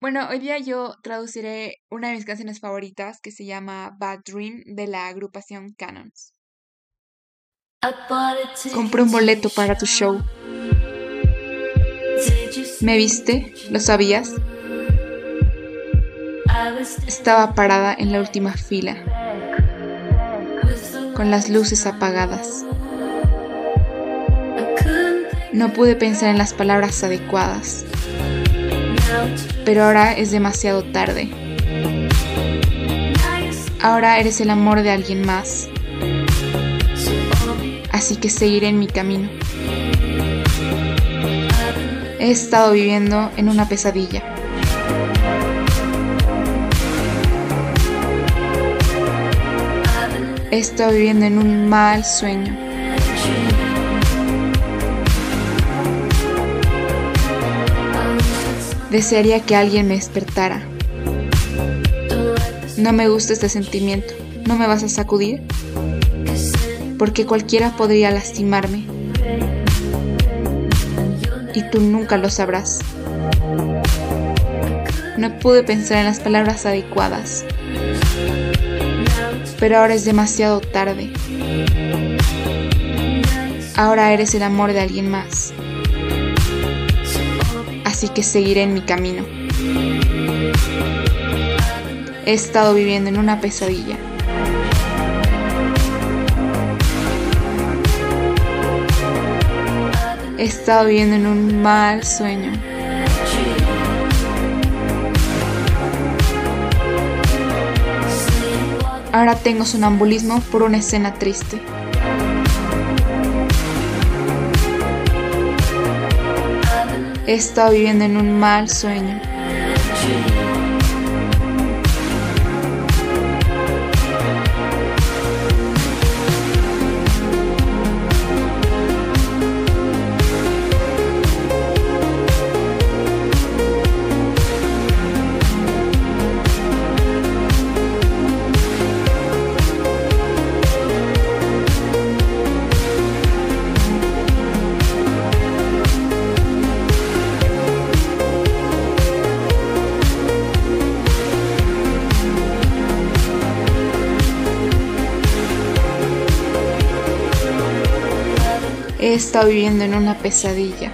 Bueno, hoy día yo traduciré una de mis canciones favoritas que se llama Bad Dream de la agrupación Canons. Compré un boleto para tu show. ¿Me viste? ¿Lo sabías? Estaba parada en la última fila, con las luces apagadas. No pude pensar en las palabras adecuadas, pero ahora es demasiado tarde. Ahora eres el amor de alguien más, así que seguiré en mi camino. He estado viviendo en una pesadilla. He estado viviendo en un mal sueño. Desearía que alguien me despertara. No me gusta este sentimiento. ¿No me vas a sacudir? Porque cualquiera podría lastimarme. Y tú nunca lo sabrás. No pude pensar en las palabras adecuadas. Pero ahora es demasiado tarde. Ahora eres el amor de alguien más así que seguiré en mi camino. He estado viviendo en una pesadilla. He estado viviendo en un mal sueño. Ahora tengo sonambulismo por una escena triste. He estado viviendo en un mal sueño. He estado viviendo en una pesadilla.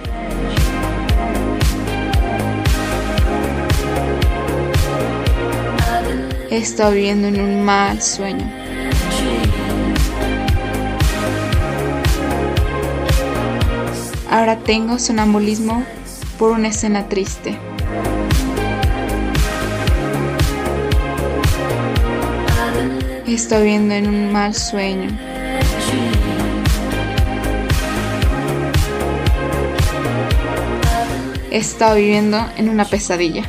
He estado viviendo en un mal sueño. Ahora tengo sonambulismo por una escena triste. Estado viviendo en un mal sueño. He estado viviendo en una pesadilla.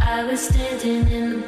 I was standing in